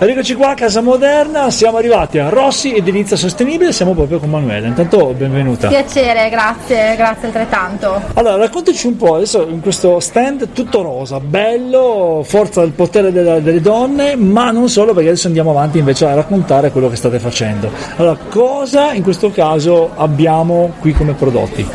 Eccoci qua a Casa Moderna, siamo arrivati a Rossi Edilizia Sostenibile, siamo proprio con Manuela. Intanto benvenuta. Piacere, grazie, grazie altrettanto. Allora, raccontaci un po', adesso in questo stand tutto rosa, bello, forza del potere della, delle donne, ma non solo perché adesso andiamo avanti invece a raccontare quello che state facendo. Allora, cosa in questo caso abbiamo qui come prodotti?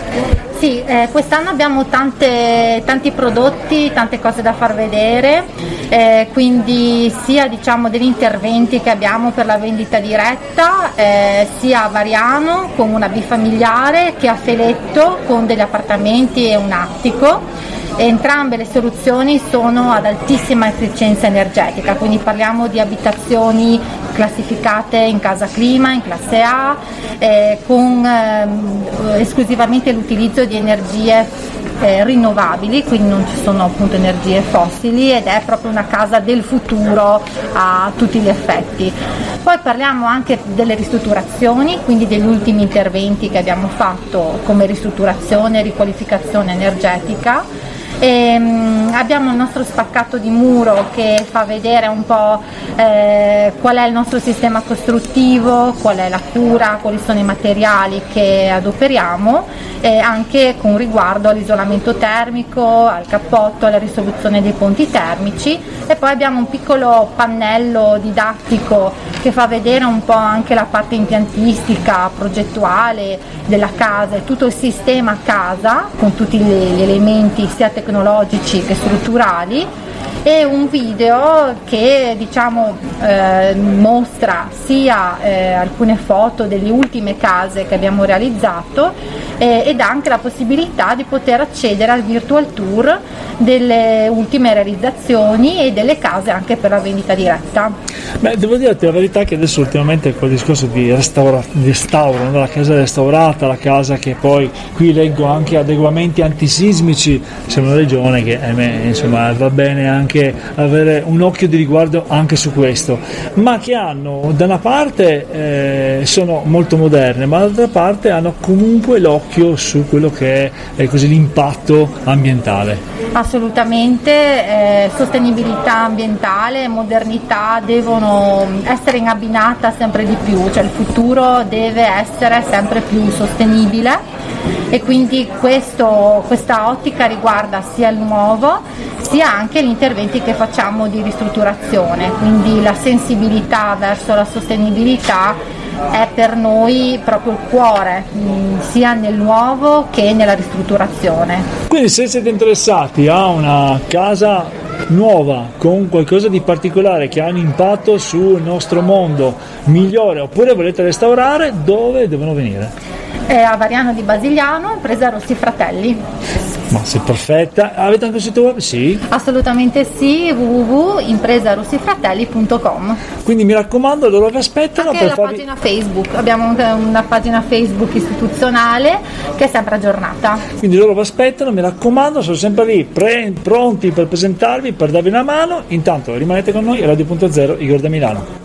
Sì, eh, quest'anno abbiamo tante, tanti prodotti, tante cose da far vedere, eh, quindi sia diciamo, degli interventi che abbiamo per la vendita diretta, eh, sia a Variano con una bifamiliare che a Feletto con degli appartamenti e un attico entrambe le soluzioni sono ad altissima efficienza energetica, quindi parliamo di abitazioni classificate in casa clima, in classe A, eh, con eh, esclusivamente l'utilizzo di energie eh, rinnovabili, quindi non ci sono appunto energie fossili ed è proprio una casa del futuro a tutti gli effetti. Poi parliamo anche delle ristrutturazioni, quindi degli ultimi interventi che abbiamo fatto come ristrutturazione e riqualificazione energetica e, um, abbiamo il nostro spaccato di muro che fa vedere un po' eh, qual è il nostro sistema costruttivo, qual è la cura, quali sono i materiali che adoperiamo e anche con riguardo all'isolamento termico, al cappotto, alla risoluzione dei ponti termici. E poi abbiamo un piccolo pannello didattico che fa vedere un po' anche la parte impiantistica, progettuale della casa e tutto il sistema casa con tutti gli elementi sia tecnologici tecnologici che strutturali e un video che diciamo, eh, mostra sia eh, alcune foto delle ultime case che abbiamo realizzato eh, ed anche la possibilità di poter accedere al virtual tour delle ultime realizzazioni e delle case anche per la vendita diretta. Beh, devo dirti la verità che adesso ultimamente col discorso di restauro, restauro la casa restaurata, la casa che poi qui leggo anche adeguamenti antisismici, siamo una regione che eh, insomma, va bene anche avere un occhio di riguardo anche su questo, ma che hanno da una parte eh, sono molto moderne, ma dall'altra parte hanno comunque l'occhio su quello che è eh, così, l'impatto ambientale. Assolutamente, eh, sostenibilità ambientale e modernità devono essere in abbinata sempre di più, cioè il futuro deve essere sempre più sostenibile e quindi questo, questa ottica riguarda sia il nuovo sia anche gli interventi che facciamo di ristrutturazione, quindi la sensibilità verso la sostenibilità è per noi proprio il cuore, mm, sia nel nuovo che nella ristrutturazione. Quindi se siete interessati a una casa nuova con qualcosa di particolare che ha un impatto sul nostro mondo migliore oppure volete restaurare, dove devono venire? È a Variano di Basigliano, impresa Rossi Fratelli. Ma sei perfetta. Avete anche il sito web? Sì. Assolutamente sì, www.impresarossifratelli.com. Quindi mi raccomando, loro vi aspettano anche per la farvi... pagina Facebook. Abbiamo una pagina Facebook istituzionale che è sempre aggiornata. Quindi loro vi aspettano, mi raccomando, sono sempre lì pre- pronti per presentarvi, per darvi una mano. Intanto rimanete con noi, Radio.0 Igor da Milano.